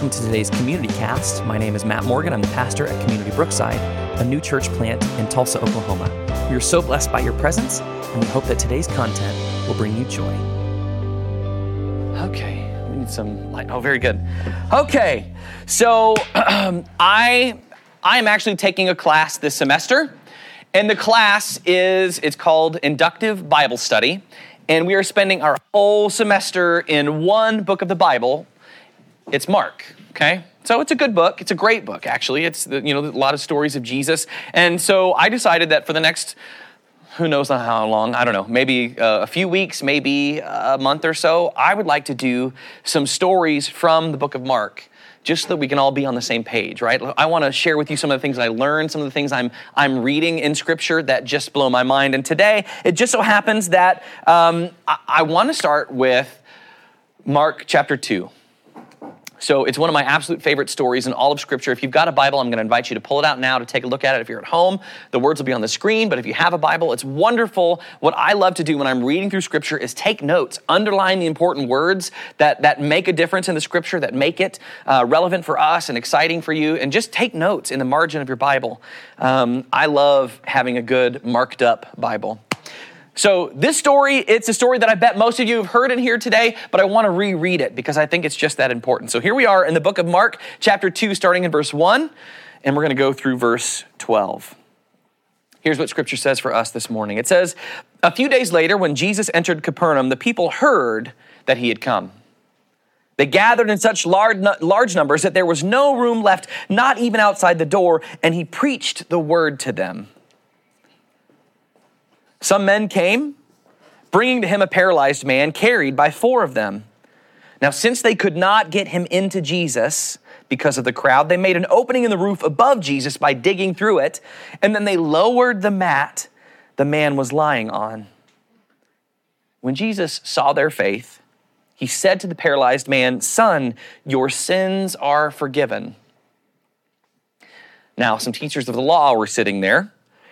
welcome to today's Community Cast. My name is Matt Morgan. I'm the pastor at Community Brookside, a new church plant in Tulsa, Oklahoma. We are so blessed by your presence, and we hope that today's content will bring you joy. Okay, we need some light. Oh, very good. Okay, so um, I I am actually taking a class this semester, and the class is it's called Inductive Bible Study, and we are spending our whole semester in one book of the Bible it's Mark, okay? So it's a good book. It's a great book, actually. It's you know a lot of stories of Jesus, and so I decided that for the next who knows how long i don't know maybe uh, a few weeks maybe a month or so i would like to do some stories from the book of mark just so that we can all be on the same page right i want to share with you some of the things i learned some of the things i'm i'm reading in scripture that just blow my mind and today it just so happens that um, I, I want to start with mark chapter 2 so it's one of my absolute favorite stories in all of Scripture. If you've got a Bible, I'm going to invite you to pull it out now to take a look at it. If you're at home, the words will be on the screen. But if you have a Bible, it's wonderful. What I love to do when I'm reading through Scripture is take notes, underline the important words that, that make a difference in the Scripture, that make it uh, relevant for us and exciting for you, and just take notes in the margin of your Bible. Um, I love having a good marked up Bible. So, this story, it's a story that I bet most of you have heard in here today, but I want to reread it because I think it's just that important. So, here we are in the book of Mark, chapter 2, starting in verse 1, and we're going to go through verse 12. Here's what scripture says for us this morning it says, A few days later, when Jesus entered Capernaum, the people heard that he had come. They gathered in such large, large numbers that there was no room left, not even outside the door, and he preached the word to them. Some men came, bringing to him a paralyzed man carried by four of them. Now, since they could not get him into Jesus because of the crowd, they made an opening in the roof above Jesus by digging through it, and then they lowered the mat the man was lying on. When Jesus saw their faith, he said to the paralyzed man, Son, your sins are forgiven. Now, some teachers of the law were sitting there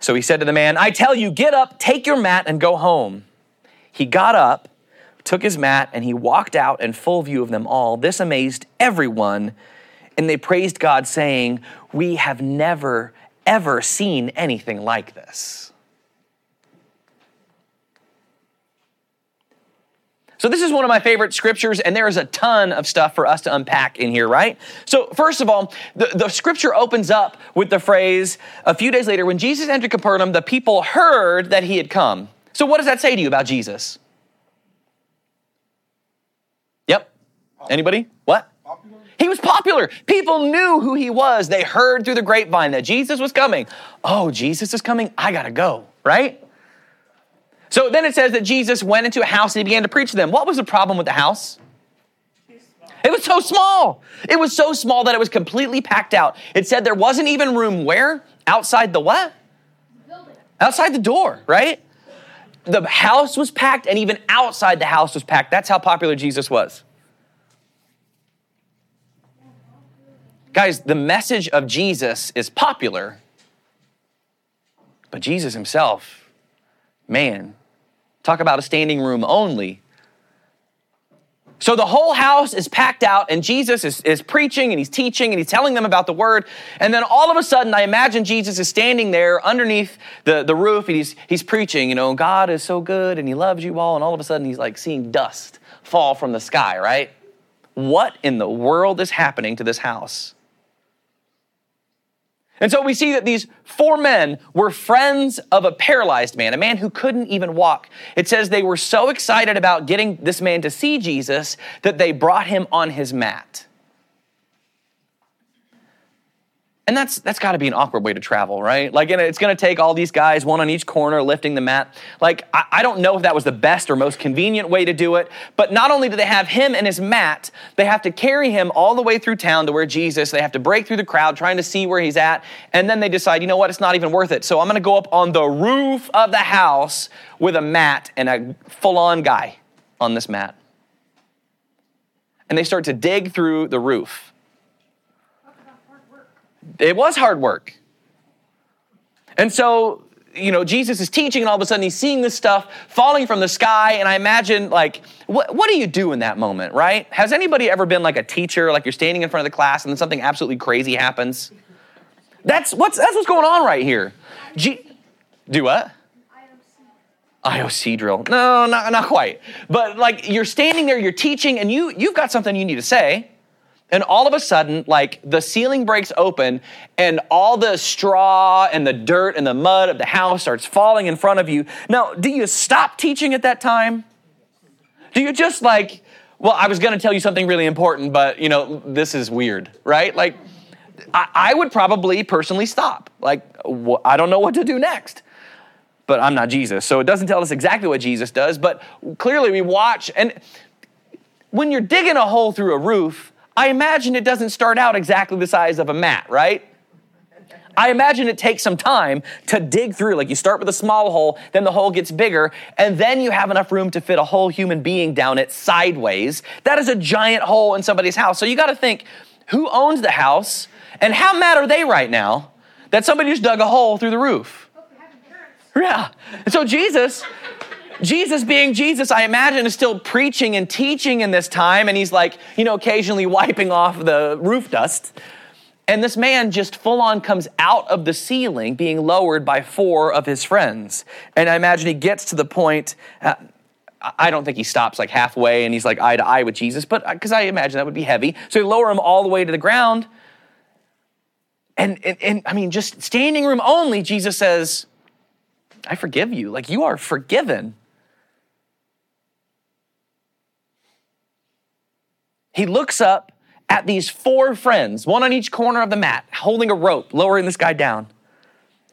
So he said to the man, I tell you, get up, take your mat, and go home. He got up, took his mat, and he walked out in full view of them all. This amazed everyone, and they praised God, saying, We have never, ever seen anything like this. So, this is one of my favorite scriptures, and there is a ton of stuff for us to unpack in here, right? So, first of all, the, the scripture opens up with the phrase a few days later, when Jesus entered Capernaum, the people heard that he had come. So, what does that say to you about Jesus? Yep. Anybody? What? He was popular. People knew who he was. They heard through the grapevine that Jesus was coming. Oh, Jesus is coming. I got to go, right? So then it says that Jesus went into a house and he began to preach to them. What was the problem with the house? It was so small. It was so small that it was completely packed out. It said there wasn't even room where? Outside the what? Outside the door, right? The house was packed and even outside the house was packed. That's how popular Jesus was. Guys, the message of Jesus is popular, but Jesus himself, man, Talk about a standing room only. So the whole house is packed out, and Jesus is, is preaching and he's teaching and he's telling them about the word. And then all of a sudden, I imagine Jesus is standing there underneath the, the roof and he's, he's preaching, you know, God is so good and he loves you all. And all of a sudden, he's like seeing dust fall from the sky, right? What in the world is happening to this house? And so we see that these four men were friends of a paralyzed man, a man who couldn't even walk. It says they were so excited about getting this man to see Jesus that they brought him on his mat. And that's that's got to be an awkward way to travel, right? Like, and it's going to take all these guys, one on each corner, lifting the mat. Like, I, I, don't know if that was the best or most convenient way to do it. But not only do they have him and his mat, they have to carry him all the way through town to where Jesus. They have to break through the crowd, trying to see where he's at, and then they decide, you know what? It's not even worth it. So I'm going to go up on the roof of the house with a mat and a full-on guy on this mat. And they start to dig through the roof it was hard work. And so, you know, Jesus is teaching, and all of a sudden he's seeing this stuff falling from the sky. And I imagine, like, what, what do you do in that moment, right? Has anybody ever been like a teacher, like you're standing in front of the class and then something absolutely crazy happens? That's what's, that's what's going on right here. G- do what? IOC drill. No, not, not quite. But like you're standing there, you're teaching, and you, you've got something you need to say. And all of a sudden, like the ceiling breaks open and all the straw and the dirt and the mud of the house starts falling in front of you. Now, do you stop teaching at that time? Do you just like, well, I was to tell you something really important, but you know, this is weird, right? Like, I, I would probably personally stop. Like, I don't know what to do next. But I'm not Jesus. So it doesn't tell us exactly what Jesus does, but clearly we watch. And when you're digging a hole through a roof, I imagine it doesn't start out exactly the size of a mat, right? I imagine it takes some time to dig through. Like you start with a small hole, then the hole gets bigger, and then you have enough room to fit a whole human being down it sideways. That is a giant hole in somebody's house. So you got to think who owns the house and how mad are they right now that somebody just dug a hole through the roof? Yeah. And so Jesus Jesus, being Jesus, I imagine, is still preaching and teaching in this time, and he's like, you know, occasionally wiping off the roof dust. And this man just full on comes out of the ceiling, being lowered by four of his friends. And I imagine he gets to the point. Uh, I don't think he stops like halfway and he's like eye to eye with Jesus, but because uh, I imagine that would be heavy. So they lower him all the way to the ground. And, and, and I mean, just standing room only, Jesus says, I forgive you. Like you are forgiven. He looks up at these four friends, one on each corner of the mat, holding a rope, lowering this guy down.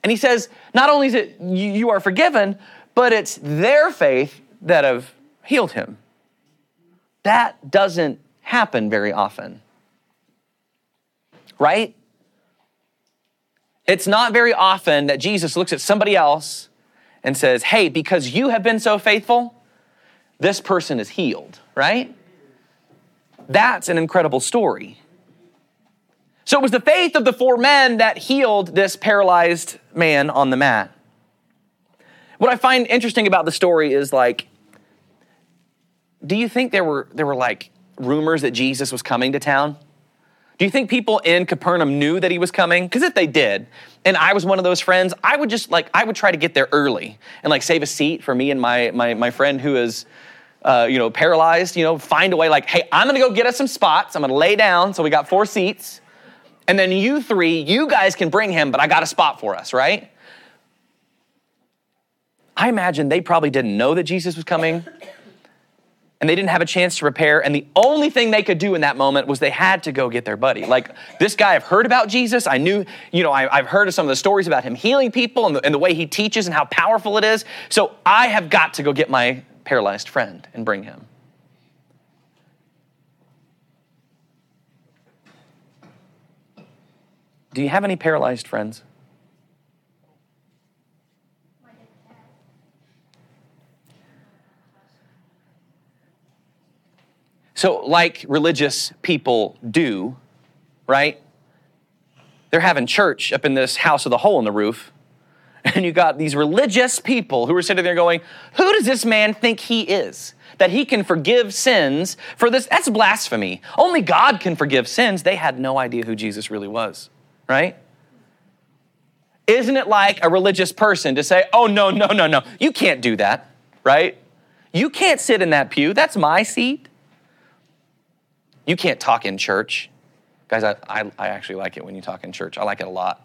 And he says, Not only is it you are forgiven, but it's their faith that have healed him. That doesn't happen very often. Right? It's not very often that Jesus looks at somebody else and says, Hey, because you have been so faithful, this person is healed, right? That's an incredible story. So it was the faith of the four men that healed this paralyzed man on the mat. What I find interesting about the story is like, do you think there were there were like rumors that Jesus was coming to town? Do you think people in Capernaum knew that he was coming? Because if they did, and I was one of those friends, I would just like I would try to get there early and like save a seat for me and my my my friend who is uh, you know, paralyzed, you know, find a way like, hey, I'm gonna go get us some spots. I'm gonna lay down. So we got four seats. And then you three, you guys can bring him, but I got a spot for us, right? I imagine they probably didn't know that Jesus was coming and they didn't have a chance to repair. And the only thing they could do in that moment was they had to go get their buddy. Like, this guy, I've heard about Jesus. I knew, you know, I, have heard of some of the stories about him healing people and the, and the way he teaches and how powerful it is. So I have got to go get my paralyzed friend and bring him. Do you have any paralyzed friends? So, like religious people do, right? They're having church up in this house with a hole in the roof and you got these religious people who are sitting there going, Who does this man think he is? That he can forgive sins for this? That's blasphemy. Only God can forgive sins. They had no idea who Jesus really was, right? Isn't it like a religious person to say, Oh, no, no, no, no, you can't do that, right? You can't sit in that pew. That's my seat. You can't talk in church. Guys, I, I, I actually like it when you talk in church. I like it a lot.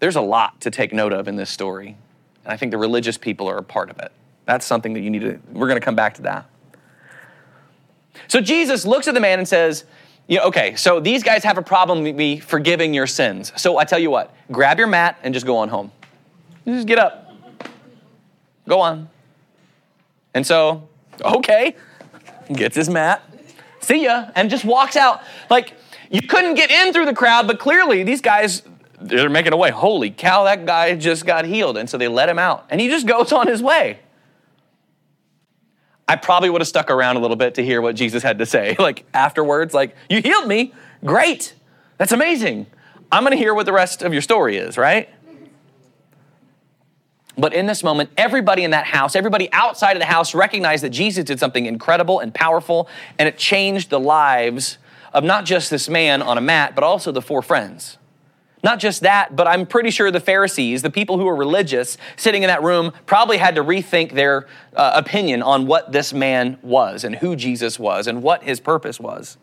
There's a lot to take note of in this story. And I think the religious people are a part of it. That's something that you need to, we're going to come back to that. So Jesus looks at the man and says, yeah, okay, so these guys have a problem with me forgiving your sins. So I tell you what, grab your mat and just go on home. Just get up. Go on. And so, okay, gets his mat. See ya. And just walks out. Like, you couldn't get in through the crowd, but clearly these guys, they're making a way. Holy cow, that guy just got healed. And so they let him out. And he just goes on his way. I probably would have stuck around a little bit to hear what Jesus had to say. Like afterwards, like, you healed me. Great. That's amazing. I'm going to hear what the rest of your story is, right? But in this moment, everybody in that house, everybody outside of the house recognized that Jesus did something incredible and powerful, and it changed the lives of not just this man on a mat, but also the four friends. Not just that, but I'm pretty sure the Pharisees, the people who were religious sitting in that room, probably had to rethink their uh, opinion on what this man was and who Jesus was and what his purpose was.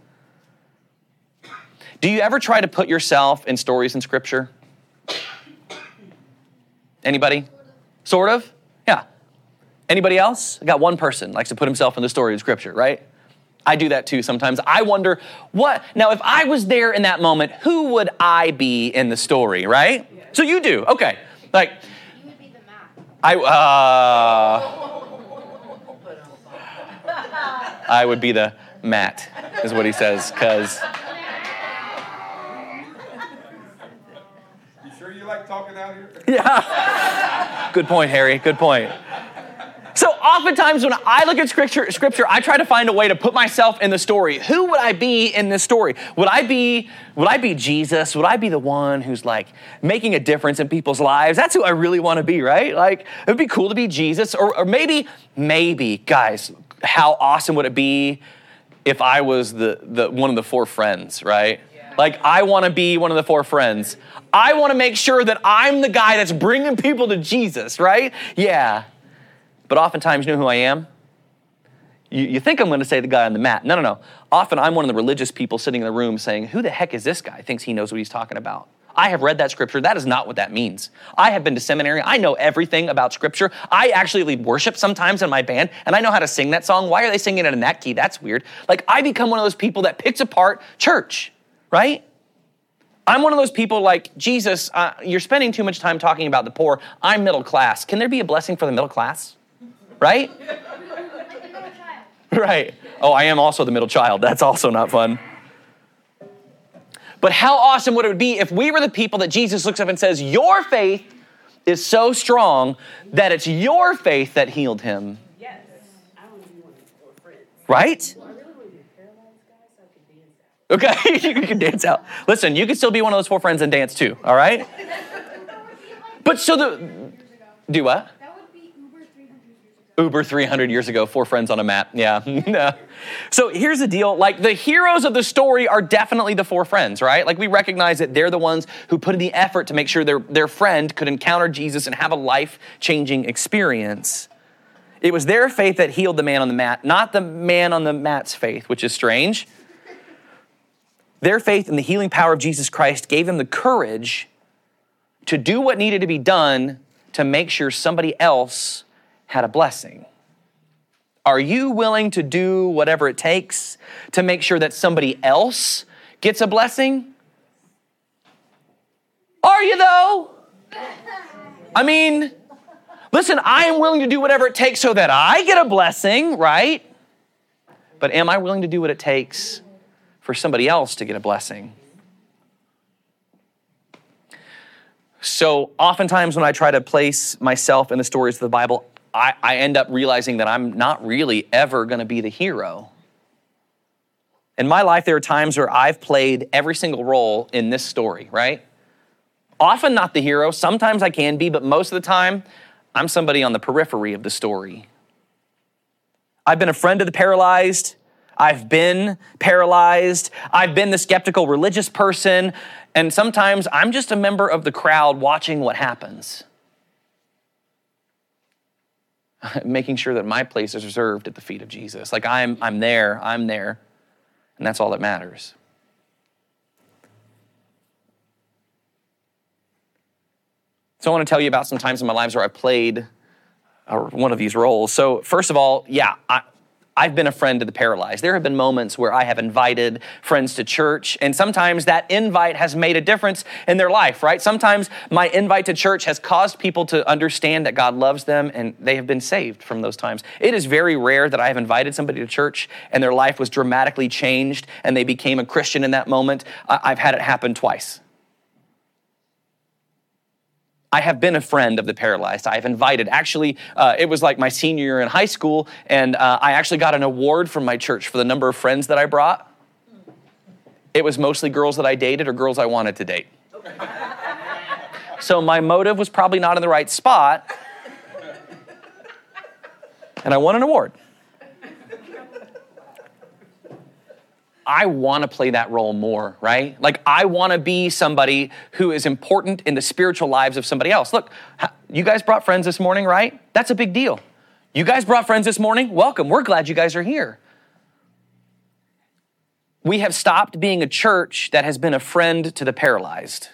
Do you ever try to put yourself in stories in Scripture? Anybody? Sort of? Yeah. Anybody else? I got one person likes to put himself in the story of Scripture, right? I do that too sometimes. I wonder what, now if I was there in that moment, who would I be in the story, right? Yeah. So you do, okay. Like, you would be the I, uh, I would be the Matt, is what he says, because. You sure you like talking out here? Yeah. Good point, Harry. Good point. So oftentimes when I look at scripture, scripture, I try to find a way to put myself in the story. Who would I be in this story? Would I be would I be Jesus? Would I be the one who's like making a difference in people's lives? That's who I really want to be, right? Like it would be cool to be Jesus or, or maybe maybe guys, how awesome would it be if I was the, the one of the four friends, right? Like, I want to be one of the four friends. I want to make sure that I'm the guy that's bringing people to Jesus, right? Yeah but oftentimes you know who I am? You, you think I'm going to say the guy on the mat. No, no, no. Often I'm one of the religious people sitting in the room saying, Who the heck is this guy? Thinks he knows what he's talking about. I have read that scripture. That is not what that means. I have been to seminary. I know everything about scripture. I actually lead worship sometimes in my band, and I know how to sing that song. Why are they singing it in that key? That's weird. Like, I become one of those people that picks apart church, right? I'm one of those people like, Jesus, uh, you're spending too much time talking about the poor. I'm middle class. Can there be a blessing for the middle class? Right? right. Oh, I am also the middle child. That's also not fun. But how awesome would it be if we were the people that Jesus looks up and says, Your faith is so strong that it's your faith that healed him? Yes. Right? Okay, you can dance out. Listen, you can still be one of those four friends and dance too, all right? But so the. Do what? Uber 300 years ago, four friends on a mat. Yeah. so here's the deal like the heroes of the story are definitely the four friends, right? Like we recognize that they're the ones who put in the effort to make sure their, their friend could encounter Jesus and have a life changing experience. It was their faith that healed the man on the mat, not the man on the mat's faith, which is strange. Their faith in the healing power of Jesus Christ gave them the courage to do what needed to be done to make sure somebody else had a blessing. Are you willing to do whatever it takes to make sure that somebody else gets a blessing? Are you though? I mean, listen, I am willing to do whatever it takes so that I get a blessing, right? But am I willing to do what it takes for somebody else to get a blessing? So, oftentimes when I try to place myself in the stories of the Bible, I, I end up realizing that I'm not really ever going to be the hero. In my life, there are times where I've played every single role in this story, right? Often not the hero. Sometimes I can be, but most of the time, I'm somebody on the periphery of the story. I've been a friend of the paralyzed. I've been paralyzed. I've been the skeptical religious person. And sometimes I'm just a member of the crowd watching what happens. making sure that my place is reserved at the feet of Jesus. Like I'm, I'm there, I'm there, and that's all that matters. So I want to tell you about some times in my lives where I played uh, one of these roles. So first of all, yeah, I, I've been a friend to the paralyzed. There have been moments where I have invited friends to church, and sometimes that invite has made a difference in their life, right? Sometimes my invite to church has caused people to understand that God loves them and they have been saved from those times. It is very rare that I have invited somebody to church and their life was dramatically changed and they became a Christian in that moment. I've had it happen twice. I have been a friend of the paralyzed. I have invited. Actually, uh, it was like my senior year in high school, and uh, I actually got an award from my church for the number of friends that I brought. It was mostly girls that I dated or girls I wanted to date. So my motive was probably not in the right spot, and I won an award. I want to play that role more, right? Like, I want to be somebody who is important in the spiritual lives of somebody else. Look, you guys brought friends this morning, right? That's a big deal. You guys brought friends this morning? Welcome. We're glad you guys are here. We have stopped being a church that has been a friend to the paralyzed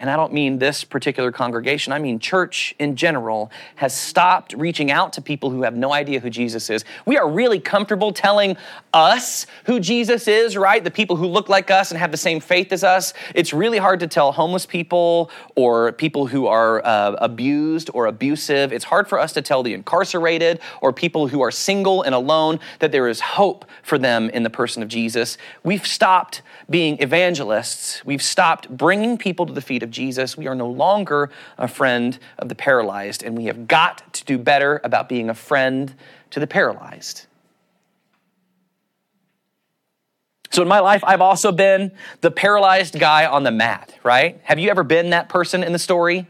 and I don't mean this particular congregation, I mean church in general, has stopped reaching out to people who have no idea who Jesus is. We are really comfortable telling us who Jesus is, right? The people who look like us and have the same faith as us. It's really hard to tell homeless people or people who are uh, abused or abusive. It's hard for us to tell the incarcerated or people who are single and alone that there is hope for them in the person of Jesus. We've stopped being evangelists, we've stopped bringing people to the feet of Jesus. We are no longer a friend of the paralyzed, and we have got to do better about being a friend to the paralyzed. So, in my life, I've also been the paralyzed guy on the mat, right? Have you ever been that person in the story?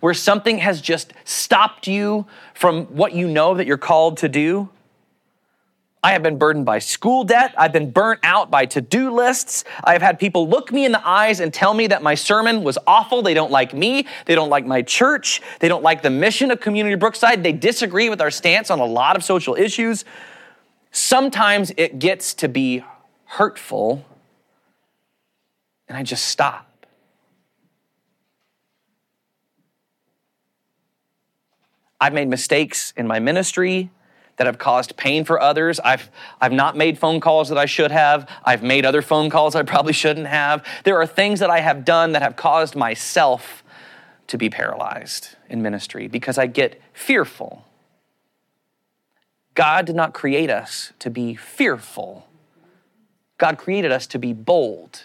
Where something has just stopped you from what you know that you're called to do? I have been burdened by school debt. I've been burnt out by to do lists. I've had people look me in the eyes and tell me that my sermon was awful. They don't like me. They don't like my church. They don't like the mission of Community Brookside. They disagree with our stance on a lot of social issues. Sometimes it gets to be hurtful, and I just stop. I've made mistakes in my ministry that have caused pain for others. I've, I've not made phone calls that I should have. I've made other phone calls I probably shouldn't have. There are things that I have done that have caused myself to be paralyzed in ministry because I get fearful. God did not create us to be fearful, God created us to be bold.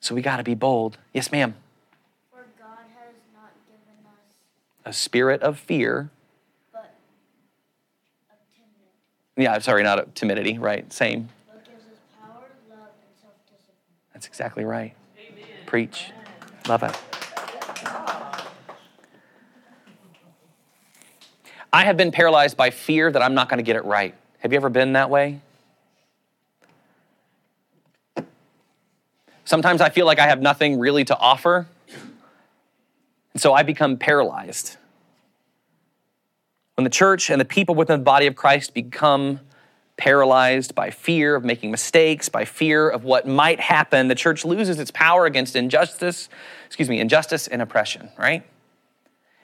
So we got to be bold. Yes, ma'am. For God has not given us a spirit of fear, Yeah, sorry, not timidity, right? Same. Power, love, That's exactly right. Amen. Preach. Love it. I have been paralyzed by fear that I'm not going to get it right. Have you ever been that way? Sometimes I feel like I have nothing really to offer, and so I become paralyzed. When the church and the people within the body of Christ become paralyzed by fear of making mistakes, by fear of what might happen, the church loses its power against injustice, excuse me, injustice and oppression, right?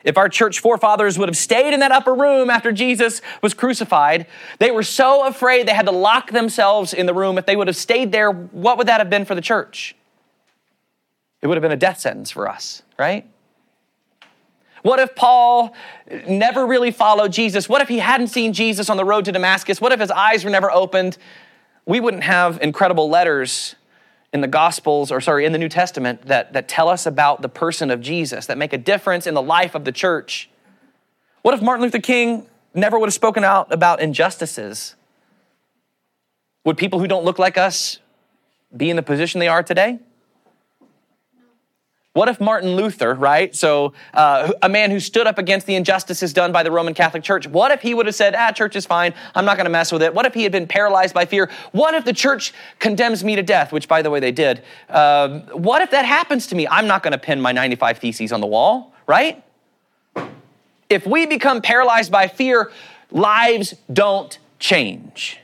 If our church forefathers would have stayed in that upper room after Jesus was crucified, they were so afraid they had to lock themselves in the room. If they would have stayed there, what would that have been for the church? It would have been a death sentence for us, right? What if Paul never really followed Jesus? What if he hadn't seen Jesus on the road to Damascus? What if his eyes were never opened? We wouldn't have incredible letters in the Gospels, or sorry, in the New Testament that, that tell us about the person of Jesus, that make a difference in the life of the church. What if Martin Luther King never would have spoken out about injustices? Would people who don't look like us be in the position they are today? What if Martin Luther, right? So, uh, a man who stood up against the injustices done by the Roman Catholic Church, what if he would have said, ah, church is fine, I'm not going to mess with it? What if he had been paralyzed by fear? What if the church condemns me to death, which, by the way, they did? Um, what if that happens to me? I'm not going to pin my 95 Theses on the wall, right? If we become paralyzed by fear, lives don't change.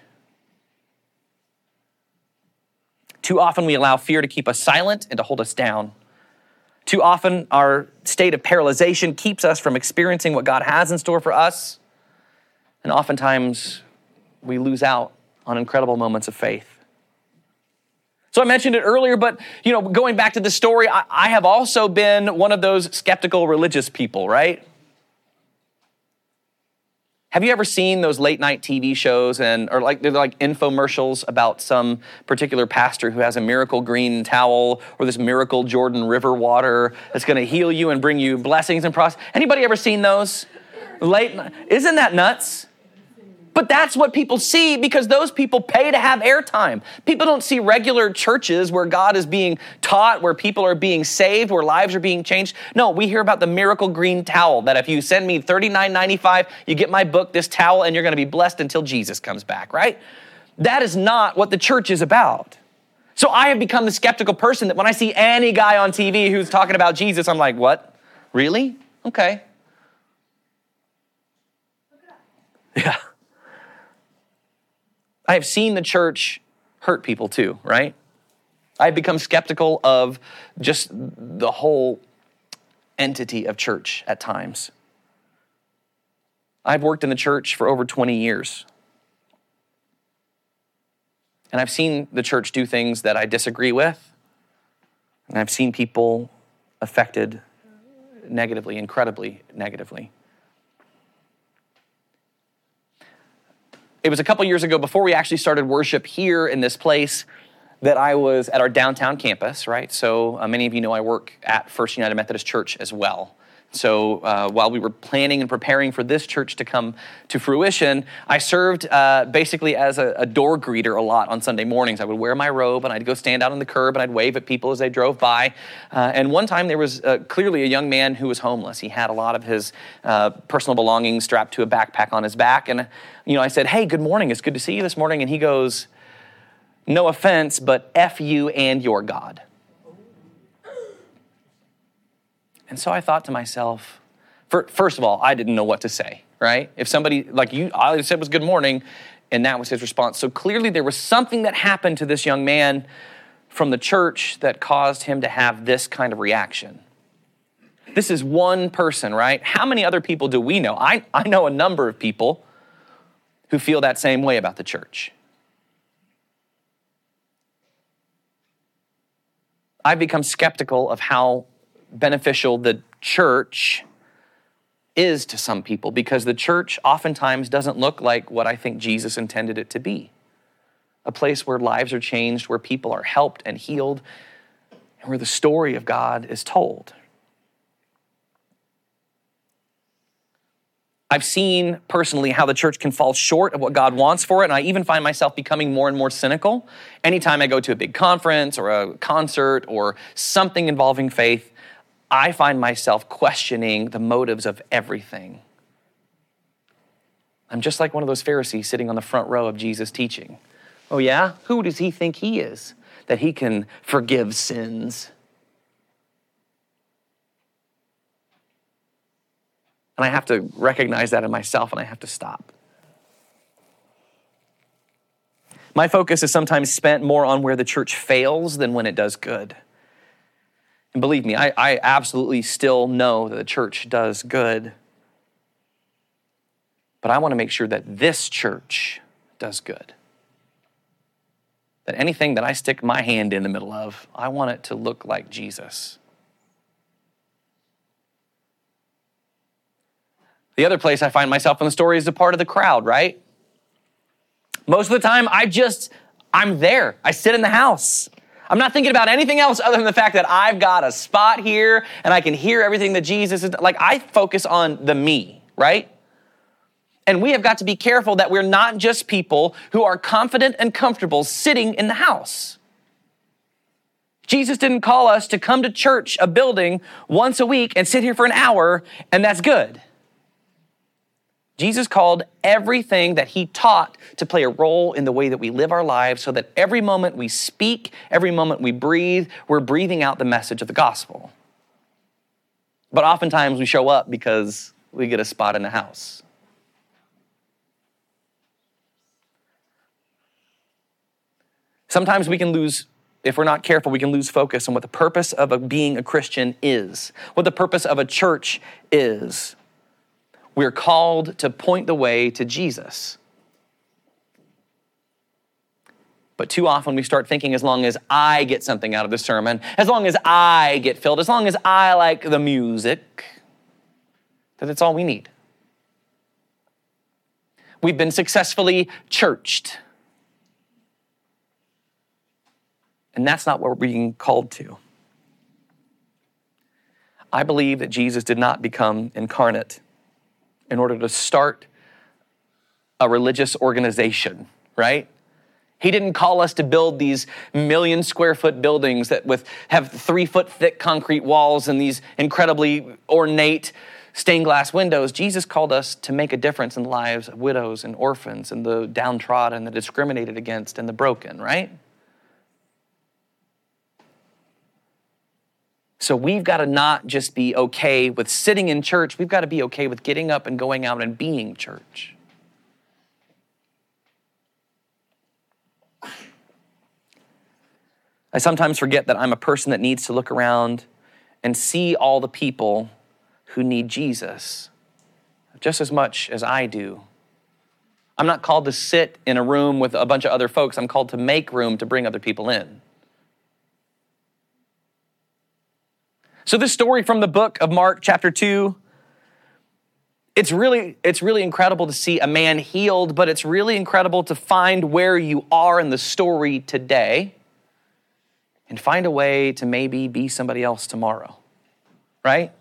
Too often we allow fear to keep us silent and to hold us down. Too often, our state of paralyzation keeps us from experiencing what God has in store for us. And oftentimes, we lose out on incredible moments of faith. So I mentioned it earlier, but you know, going back to the story, I, I have also been one of those skeptical religious people, right? Have you ever seen those late night TV shows and or like they're like infomercials about some particular pastor who has a miracle green towel or this miracle Jordan River water that's going to heal you and bring you blessings and prosperity? Anybody ever seen those? Late Isn't that nuts? But that's what people see because those people pay to have airtime. People don't see regular churches where God is being taught, where people are being saved, where lives are being changed. No, we hear about the miracle green towel that if you send me $39.95, you get my book, this towel, and you're going to be blessed until Jesus comes back, right? That is not what the church is about. So I have become the skeptical person that when I see any guy on TV who's talking about Jesus, I'm like, what? Really? Okay. Yeah. I have seen the church hurt people too, right? I've become skeptical of just the whole entity of church at times. I've worked in the church for over 20 years. And I've seen the church do things that I disagree with. And I've seen people affected negatively, incredibly negatively. It was a couple years ago before we actually started worship here in this place that I was at our downtown campus, right? So uh, many of you know I work at First United Methodist Church as well. So uh, while we were planning and preparing for this church to come to fruition, I served uh, basically as a, a, door greeter a lot on Sunday mornings. I would wear my robe and I'd go stand out on the curb and I'd wave at people as they drove by. Uh, and one time there was uh, clearly a young man who was homeless. He had a lot of his uh, personal belongings strapped to a backpack on his back. And you know, I said, "Hey, good morning. It's good to see you this morning." And he goes, "No offense, but f you and your God." And so I thought to myself, first of all, I didn't know what to say, right? If somebody, like you, all I said was good morning, and that was his response. So clearly there was something that happened to this young man from the church that caused him to have this kind of reaction. This is one person, right? How many other people do we know? I, I know a number of people who feel that same way about the church. I've become skeptical of how beneficial the church is to some people because the church oftentimes doesn't look like what I think Jesus intended it to be a place where lives are changed, where people are helped and healed, and where the story of God is told. I've seen personally how the church can fall short of what God wants for it, and I even find myself becoming more and more cynical anytime I go to a big conference or a concert or something involving faith. I find myself questioning the motives of everything. I'm just like one of those Pharisees sitting on the front row of Jesus teaching. Oh, yeah? Who does he think he is that he can forgive sins? And I have to recognize that in myself and I have to stop. My focus is sometimes spent more on where the church fails than when it does good. And believe me, I, I absolutely still know that the church does good. But I want to make sure that this church does good. That anything that I stick my hand in the middle of, I want it to look like Jesus. The other place I find myself in the story is a part of the crowd, right? Most of the time, I just, I'm there. I sit in the house. I'm not thinking about anything else other than the fact that I've got a spot here and I can hear everything that Jesus is like I focus on the me, right? And we have got to be careful that we're not just people who are confident and comfortable sitting in the house. Jesus didn't call us to come to church, a building, once a week and sit here for an hour, and that's good. Jesus called everything that he taught to play a role in the way that we live our lives so that every moment we speak, every moment we breathe, we're breathing out the message of the gospel. But oftentimes we show up because we get a spot in the house. Sometimes we can lose if we're not careful, we can lose focus on what the purpose of a, being a Christian is, what the purpose of a church is. We're called to point the way to Jesus. But too often we start thinking as long as I get something out of the sermon, as long as I get filled, as long as I like the music, that that's all we need. We've been successfully churched. And that's not what we're being called to. I believe that Jesus did not become incarnate in order to start a religious organization, right? He didn't call us to build these million square foot buildings that with have three foot thick concrete walls and these incredibly ornate stained glass windows. Jesus called us to make a difference in the lives of widows and orphans and the downtrodden, the discriminated against, and the broken, right? So we've got to not just be okay with sitting in church, we've got to be okay with getting up and going out and being church. I sometimes forget that I'm a person that needs to look around and see all the people who need Jesus just as much as I do. I'm not called to sit in a room with a bunch of other folks, I'm called to make room to bring other people in. So this story from the book of Mark chapter 2 it's really it's really incredible to see a man healed, but it's really incredible to find where you are in the story today and find a way to maybe be somebody else tomorrow. Right?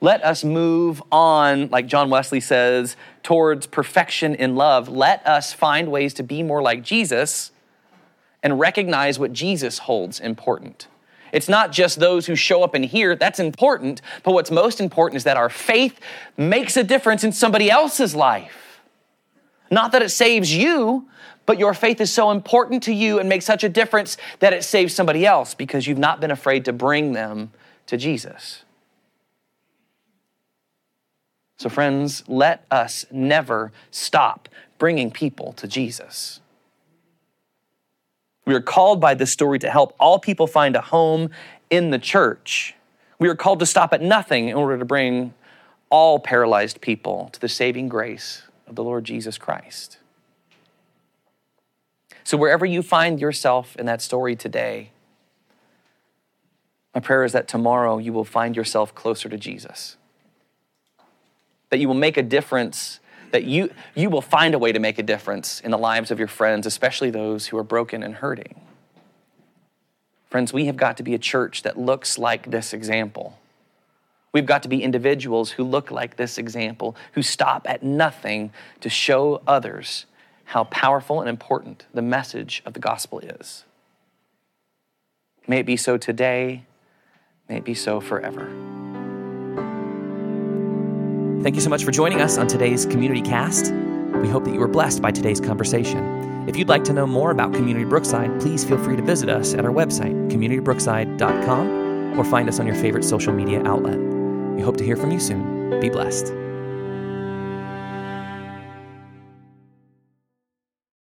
Let us move on, like John Wesley says, towards perfection in love. Let us find ways to be more like Jesus and recognize what Jesus holds important. It's not just those who show up and hear, that's important, but what's most important is that our faith makes a difference in somebody else's life. Not that it saves you, but your faith is so important to you and makes such a difference that it saves somebody else because you've not been afraid to bring them to Jesus. So, friends, let us never stop bringing people to Jesus. We are called by this story to help all people find a home in the church. We are called to stop at nothing in order to bring all paralyzed people to the saving grace of the Lord Jesus Christ. So, wherever you find yourself in that story today, my prayer is that tomorrow you will find yourself closer to Jesus. That you will make a difference that you, you will find a way to make a difference in the lives of your friends, especially those who are broken and hurting. Friends, we have got to be a church that looks like this example. We've got to be individuals who look like this example, who stop at nothing to show others how powerful and important the message of the gospel is. May it be so today, may it be so forever. Thank you so much for joining us on today's Community Cast. We hope that you were blessed by today's conversation. If you'd like to know more about Community Brookside, please feel free to visit us at our website, communitybrookside.com, or find us on your favorite social media outlet. We hope to hear from you soon. Be blessed.